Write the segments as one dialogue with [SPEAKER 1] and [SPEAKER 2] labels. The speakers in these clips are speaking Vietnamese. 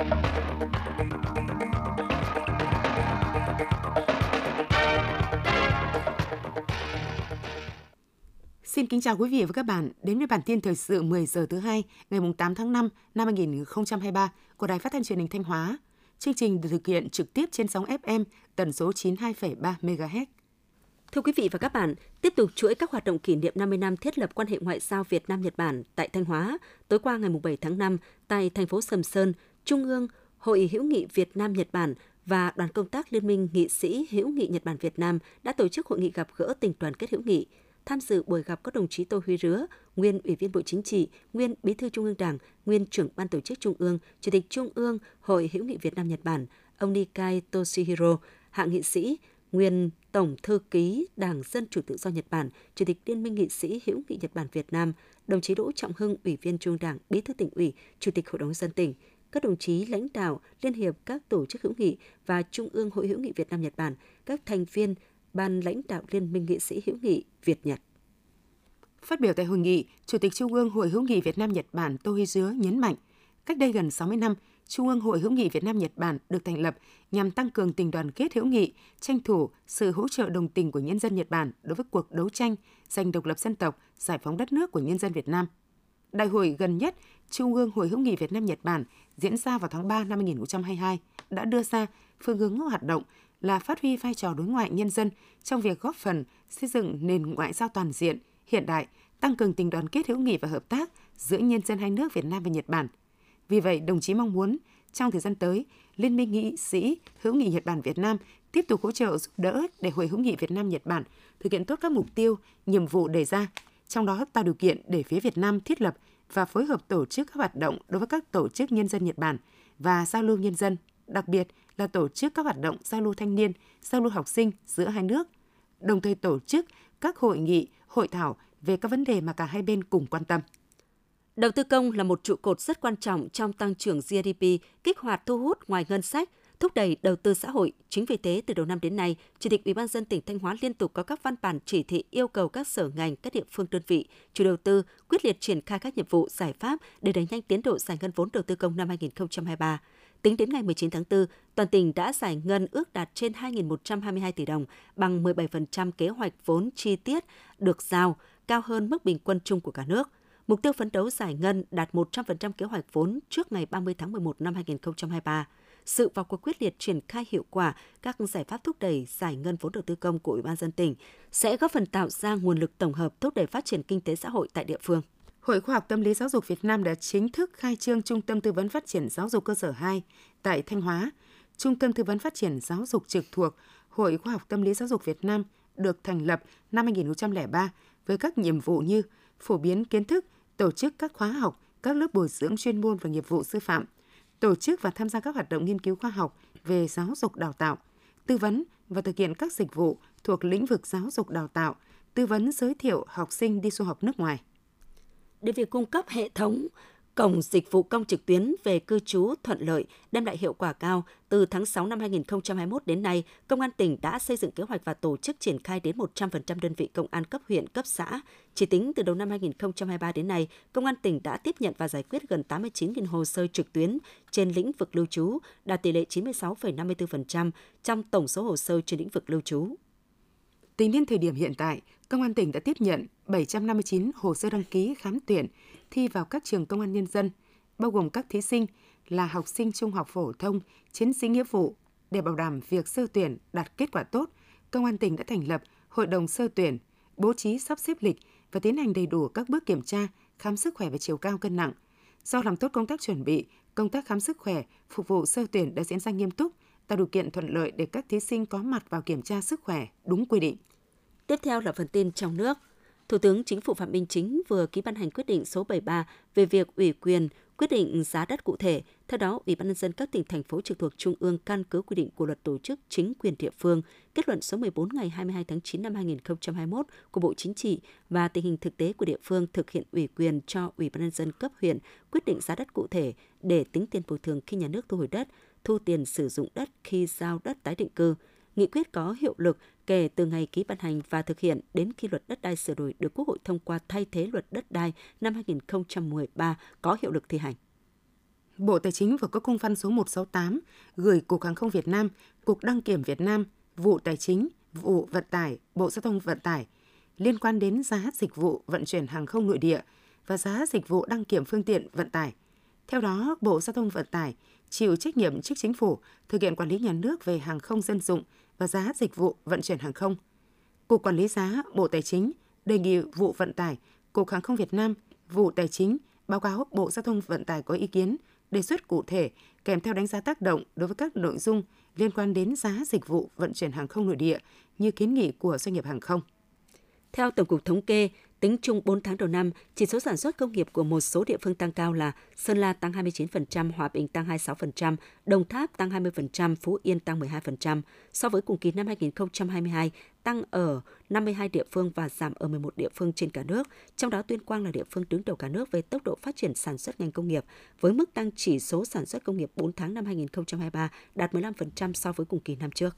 [SPEAKER 1] Xin kính chào quý vị và các bạn đến với bản tin thời sự 10 giờ thứ hai ngày 8 tháng 5 năm 2023 của Đài Phát thanh Truyền hình Thanh Hóa. Chương trình được thực hiện trực tiếp trên sóng FM tần số 92,3 MHz.
[SPEAKER 2] Thưa quý vị và các bạn, tiếp tục chuỗi các hoạt động kỷ niệm 50 năm thiết lập quan hệ ngoại giao Việt Nam Nhật Bản tại Thanh Hóa, tối qua ngày 7 tháng 5 tại thành phố Sầm Sơn, Trung ương Hội hữu nghị Việt Nam Nhật Bản và đoàn công tác Liên minh nghị sĩ hữu nghị Nhật Bản Việt Nam đã tổ chức hội nghị gặp gỡ tình đoàn kết hữu nghị. Tham dự buổi gặp có đồng chí Tô Huy Rứa, nguyên Ủy viên Bộ Chính trị, nguyên Bí thư Trung ương Đảng, nguyên trưởng Ban Tổ chức Trung ương, Chủ tịch Trung ương Hội hữu nghị Việt Nam Nhật Bản, ông Nikai Toshihiro, hạng nghị sĩ, nguyên Tổng thư ký Đảng Dân Chủ Tự do Nhật Bản, Chủ tịch Liên minh nghị sĩ hữu nghị Nhật Bản Việt Nam, đồng chí Đỗ Trọng Hưng, Ủy viên Trung Đảng, Bí thư tỉnh ủy, Chủ tịch Hội đồng dân tỉnh, các đồng chí lãnh đạo Liên hiệp các tổ chức hữu nghị và Trung ương Hội hữu nghị Việt Nam Nhật Bản, các thành viên Ban lãnh đạo Liên minh nghị sĩ hữu nghị Việt Nhật.
[SPEAKER 1] Phát biểu tại hội nghị, Chủ tịch Trung ương Hội hữu nghị Việt Nam Nhật Bản Tô Huy Dứa nhấn mạnh, cách đây gần 60 năm, Trung ương Hội hữu nghị Việt Nam Nhật Bản được thành lập nhằm tăng cường tình đoàn kết hữu nghị, tranh thủ sự hỗ trợ đồng tình của nhân dân Nhật Bản đối với cuộc đấu tranh giành độc lập dân tộc, giải phóng đất nước của nhân dân Việt Nam. Đại hội gần nhất Trung ương Hội hữu nghị Việt Nam Nhật Bản diễn ra vào tháng 3 năm 2022 đã đưa ra phương hướng hoạt động là phát huy vai trò đối ngoại nhân dân trong việc góp phần xây dựng nền ngoại giao toàn diện, hiện đại, tăng cường tình đoàn kết hữu nghị và hợp tác giữa nhân dân hai nước Việt Nam và Nhật Bản. Vì vậy, đồng chí mong muốn trong thời gian tới, Liên minh nghị sĩ hữu nghị Nhật Bản Việt Nam tiếp tục hỗ trợ giúp đỡ để Hội hữu nghị Việt Nam Nhật Bản thực hiện tốt các mục tiêu, nhiệm vụ đề ra, trong đó tạo điều kiện để phía Việt Nam thiết lập và phối hợp tổ chức các hoạt động đối với các tổ chức nhân dân Nhật Bản và giao lưu nhân dân, đặc biệt là tổ chức các hoạt động giao lưu thanh niên, giao lưu học sinh giữa hai nước, đồng thời tổ chức các hội nghị, hội thảo về các vấn đề mà cả hai bên cùng quan tâm.
[SPEAKER 2] Đầu tư công là một trụ cột rất quan trọng trong tăng trưởng GDP, kích hoạt thu hút ngoài ngân sách, thúc đẩy đầu tư xã hội. Chính vì thế, từ đầu năm đến nay, Chủ tịch Ủy ban dân tỉnh Thanh Hóa liên tục có các văn bản chỉ thị yêu cầu các sở ngành, các địa phương đơn vị, chủ đầu tư quyết liệt triển khai các nhiệm vụ, giải pháp để đẩy nhanh tiến độ giải ngân vốn đầu tư công năm 2023. Tính đến ngày 19 tháng 4, toàn tỉnh đã giải ngân ước đạt trên 2.122 tỷ đồng, bằng 17% kế hoạch vốn chi tiết được giao, cao hơn mức bình quân chung của cả nước. Mục tiêu phấn đấu giải ngân đạt 100% kế hoạch vốn trước ngày 30 tháng 11 năm 2023 sự vào cuộc quyết liệt triển khai hiệu quả các giải pháp thúc đẩy giải ngân vốn đầu tư công của Ủy ban dân tỉnh sẽ góp phần tạo ra nguồn lực tổng hợp thúc đẩy phát triển kinh tế xã hội tại địa phương.
[SPEAKER 1] Hội Khoa học Tâm lý Giáo dục Việt Nam đã chính thức khai trương Trung tâm Tư vấn Phát triển Giáo dục cơ sở 2 tại Thanh Hóa. Trung tâm Tư vấn Phát triển Giáo dục trực thuộc Hội Khoa học Tâm lý Giáo dục Việt Nam được thành lập năm 2003 với các nhiệm vụ như phổ biến kiến thức, tổ chức các khóa học, các lớp bồi dưỡng chuyên môn và nghiệp vụ sư phạm, tổ chức và tham gia các hoạt động nghiên cứu khoa học về giáo dục đào tạo, tư vấn và thực hiện các dịch vụ thuộc lĩnh vực giáo dục đào tạo, tư vấn giới thiệu học sinh đi du học nước ngoài.
[SPEAKER 2] Để việc cung cấp hệ thống Cổng dịch vụ công trực tuyến về cư trú thuận lợi đem lại hiệu quả cao. Từ tháng 6 năm 2021 đến nay, Công an tỉnh đã xây dựng kế hoạch và tổ chức triển khai đến 100% đơn vị công an cấp huyện, cấp xã. Chỉ tính từ đầu năm 2023 đến nay, Công an tỉnh đã tiếp nhận và giải quyết gần 89.000 hồ sơ trực tuyến trên lĩnh vực lưu trú, đạt tỷ lệ 96,54% trong tổng số hồ sơ trên lĩnh vực lưu trú.
[SPEAKER 1] Tính đến thời điểm hiện tại, Công an tỉnh đã tiếp nhận 759 hồ sơ đăng ký khám tuyển thi vào các trường công an nhân dân, bao gồm các thí sinh là học sinh trung học phổ thông, chiến sĩ nghĩa vụ. Để bảo đảm việc sơ tuyển đạt kết quả tốt, Công an tỉnh đã thành lập Hội đồng sơ tuyển, bố trí sắp xếp lịch và tiến hành đầy đủ các bước kiểm tra, khám sức khỏe và chiều cao cân nặng. Do làm tốt công tác chuẩn bị, công tác khám sức khỏe, phục vụ sơ tuyển đã diễn ra nghiêm túc, tạo điều kiện thuận lợi để các thí sinh có mặt vào kiểm tra sức khỏe đúng quy định.
[SPEAKER 2] Tiếp theo là phần tin trong nước. Thủ tướng Chính phủ Phạm Minh Chính vừa ký ban hành quyết định số 73 về việc ủy quyền quyết định giá đất cụ thể. Theo đó, Ủy ban nhân dân các tỉnh thành phố trực thuộc trung ương căn cứ quy định của luật tổ chức chính quyền địa phương, kết luận số 14 ngày 22 tháng 9 năm 2021 của Bộ Chính trị và tình hình thực tế của địa phương thực hiện ủy quyền cho Ủy ban nhân dân cấp huyện quyết định giá đất cụ thể để tính tiền bồi thường khi nhà nước thu hồi đất, thu tiền sử dụng đất khi giao đất tái định cư. Nghị quyết có hiệu lực kể từ ngày ký ban hành và thực hiện đến khi luật đất đai sửa đổi được Quốc hội thông qua thay thế luật đất đai năm 2013 có hiệu lực thi hành.
[SPEAKER 1] Bộ Tài chính vừa có công văn số 168 gửi Cục Hàng không Việt Nam, Cục Đăng kiểm Việt Nam, vụ Tài chính, vụ Vận tải, Bộ Giao thông Vận tải liên quan đến giá dịch vụ vận chuyển hàng không nội địa và giá dịch vụ đăng kiểm phương tiện vận tải. Theo đó, Bộ Giao thông Vận tải chịu trách nhiệm trước chính phủ thực hiện quản lý nhà nước về hàng không dân dụng và giá dịch vụ vận chuyển hàng không. Cục Quản lý giá Bộ Tài chính đề nghị vụ vận tải, Cục Hàng không Việt Nam, vụ Tài chính báo cáo Bộ Giao thông Vận tải có ý kiến, đề xuất cụ thể kèm theo đánh giá tác động đối với các nội dung liên quan đến giá dịch vụ vận chuyển hàng không nội địa như kiến nghị của doanh nghiệp hàng không.
[SPEAKER 2] Theo Tổng cục Thống kê, tính chung 4 tháng đầu năm, chỉ số sản xuất công nghiệp của một số địa phương tăng cao là Sơn La tăng 29%, Hòa Bình tăng 26%, Đồng Tháp tăng 20%, Phú Yên tăng 12%. So với cùng kỳ năm 2022, tăng ở 52 địa phương và giảm ở 11 địa phương trên cả nước. Trong đó Tuyên Quang là địa phương đứng đầu cả nước về tốc độ phát triển sản xuất ngành công nghiệp, với mức tăng chỉ số sản xuất công nghiệp 4 tháng năm 2023 đạt 15% so với cùng kỳ năm trước.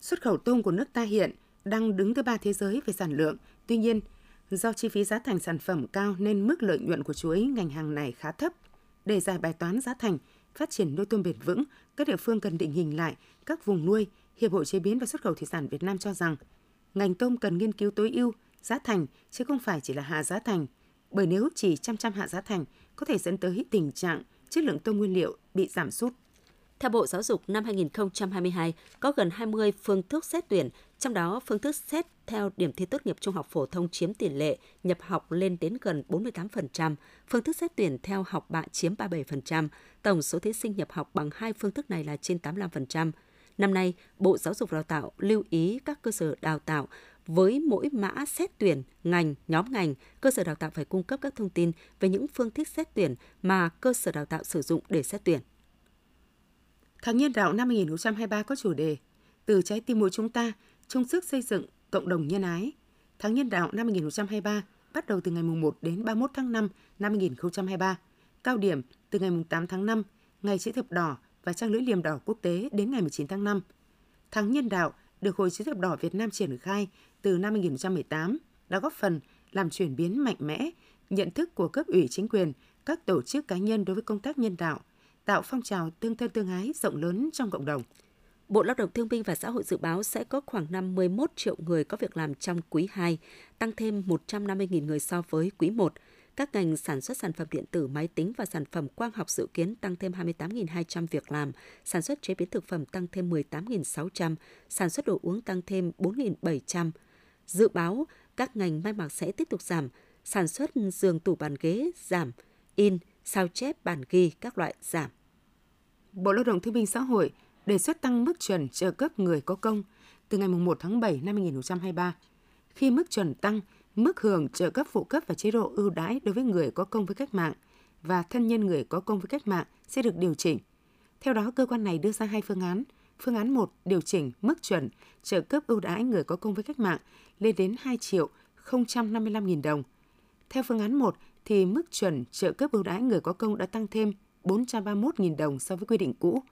[SPEAKER 1] Xuất khẩu tôm của nước ta hiện đang đứng thứ ba thế giới về sản lượng. Tuy nhiên, do chi phí giá thành sản phẩm cao nên mức lợi nhuận của chuối ngành hàng này khá thấp. Để giải bài toán giá thành, phát triển nuôi tôm bền vững, các địa phương cần định hình lại các vùng nuôi. Hiệp hội chế biến và xuất khẩu thủy sản Việt Nam cho rằng ngành tôm cần nghiên cứu tối ưu giá thành chứ không phải chỉ là hạ giá thành. Bởi nếu chỉ chăm chăm hạ giá thành có thể dẫn tới tình trạng chất lượng tôm nguyên liệu bị giảm sút.
[SPEAKER 2] Theo Bộ Giáo dục, năm 2022 có gần 20 phương thức xét tuyển, trong đó phương thức xét theo điểm thi tốt nghiệp trung học phổ thông chiếm tỷ lệ nhập học lên đến gần 48%, phương thức xét tuyển theo học bạ chiếm 37%, tổng số thí sinh nhập học bằng hai phương thức này là trên 85%. Năm nay, Bộ Giáo dục Đào tạo lưu ý các cơ sở đào tạo với mỗi mã xét tuyển, ngành, nhóm ngành, cơ sở đào tạo phải cung cấp các thông tin về những phương thức xét tuyển mà cơ sở đào tạo sử dụng để xét tuyển.
[SPEAKER 1] Tháng nhân đạo năm 2023 có chủ đề Từ trái tim mỗi chúng ta, chung sức xây dựng cộng đồng nhân ái. Tháng nhân đạo năm 2023 bắt đầu từ ngày 1 đến 31 tháng 5 năm 2023. Cao điểm từ ngày 8 tháng 5, ngày chữ thập đỏ và trang lưỡi liềm đỏ quốc tế đến ngày 19 tháng 5. Tháng nhân đạo được Hội chữ thập đỏ Việt Nam triển khai từ năm 2018 đã góp phần làm chuyển biến mạnh mẽ nhận thức của cấp ủy chính quyền, các tổ chức cá nhân đối với công tác nhân đạo – tạo phong trào tương thân tương ái rộng lớn trong cộng đồng.
[SPEAKER 2] Bộ Lao động Thương binh và Xã hội dự báo sẽ có khoảng 51 triệu người có việc làm trong quý 2, tăng thêm 150.000 người so với quý 1. Các ngành sản xuất sản phẩm điện tử, máy tính và sản phẩm quang học dự kiến tăng thêm 28.200 việc làm, sản xuất chế biến thực phẩm tăng thêm 18.600, sản xuất đồ uống tăng thêm 4.700. Dự báo các ngành may mặc sẽ tiếp tục giảm, sản xuất giường tủ bàn ghế giảm, in, sao chép bản ghi các loại giảm.
[SPEAKER 1] Bộ Lao động Thương binh Xã hội đề xuất tăng mức chuẩn trợ cấp người có công từ ngày 1 tháng 7 năm 2023. Khi mức chuẩn tăng, mức hưởng trợ cấp phụ cấp và chế độ ưu đãi đối với người có công với cách mạng và thân nhân người có công với cách mạng sẽ được điều chỉnh. Theo đó, cơ quan này đưa ra hai phương án. Phương án 1 điều chỉnh mức chuẩn trợ cấp ưu đãi người có công với cách mạng lên đến 2 triệu 055 nghìn đồng. Theo phương án 1 thì mức chuẩn trợ cấp ưu đãi người có công đã tăng thêm 431.000 đồng so với quy định cũ.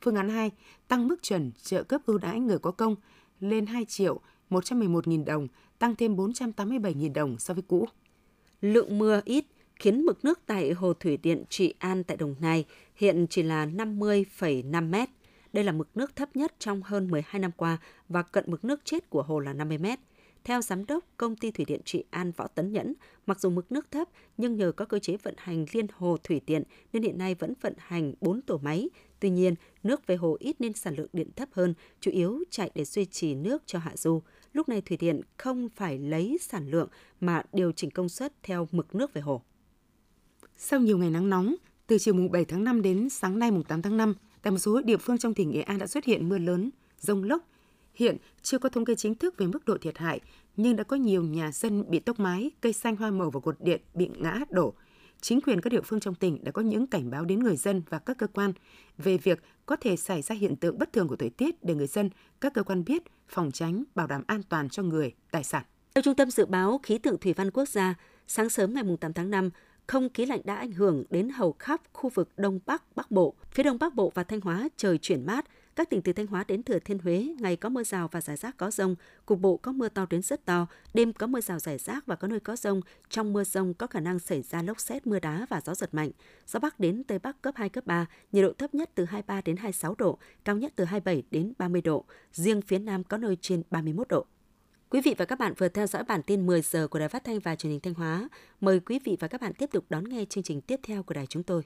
[SPEAKER 1] Phương án 2 tăng mức chuẩn trợ cấp ưu đãi người có công lên 2 triệu 111.000 đồng, tăng thêm 487.000 đồng so với cũ.
[SPEAKER 2] Lượng mưa ít khiến mực nước tại hồ thủy điện Trị An tại Đồng Nai hiện chỉ là 50,5 mét. Đây là mực nước thấp nhất trong hơn 12 năm qua và cận mực nước chết của hồ là 50 mét. Theo giám đốc công ty thủy điện Trị An Võ Tấn Nhẫn, mặc dù mực nước thấp nhưng nhờ có cơ chế vận hành liên hồ thủy điện nên hiện nay vẫn vận hành 4 tổ máy. Tuy nhiên, nước về hồ ít nên sản lượng điện thấp hơn, chủ yếu chạy để duy trì nước cho hạ du. Lúc này thủy điện không phải lấy sản lượng mà điều chỉnh công suất theo mực nước về hồ.
[SPEAKER 1] Sau nhiều ngày nắng nóng, từ chiều mùng 7 tháng 5 đến sáng nay mùng 8 tháng 5, tại một số địa phương trong tỉnh Nghệ An đã xuất hiện mưa lớn, rông lốc, Hiện chưa có thống kê chính thức về mức độ thiệt hại, nhưng đã có nhiều nhà dân bị tốc mái, cây xanh hoa màu và cột điện bị ngã đổ. Chính quyền các địa phương trong tỉnh đã có những cảnh báo đến người dân và các cơ quan về việc có thể xảy ra hiện tượng bất thường của thời tiết để người dân, các cơ quan biết, phòng tránh, bảo đảm an toàn cho người, tài sản.
[SPEAKER 2] Theo Trung tâm Dự báo Khí tượng Thủy văn Quốc gia, sáng sớm ngày 8 tháng 5, không khí lạnh đã ảnh hưởng đến hầu khắp khu vực Đông Bắc, Bắc Bộ. Phía Đông Bắc Bộ và Thanh Hóa trời chuyển mát, các tỉnh từ Thanh Hóa đến Thừa Thiên Huế, ngày có mưa rào và rải rác có rông, cục bộ có mưa to đến rất to, đêm có mưa rào rải rác và có nơi có rông. Trong mưa rông có khả năng xảy ra lốc xét, mưa đá và gió giật mạnh. Gió Bắc đến Tây Bắc cấp 2, cấp 3, nhiệt độ thấp nhất từ 23 đến 26 độ, cao nhất từ 27 đến 30 độ. Riêng phía Nam có nơi trên 31 độ. Quý vị và các bạn vừa theo dõi bản tin 10 giờ của Đài Phát thanh và Truyền hình Thanh Hóa. Mời quý vị và các bạn tiếp tục đón nghe chương trình tiếp theo của đài chúng tôi.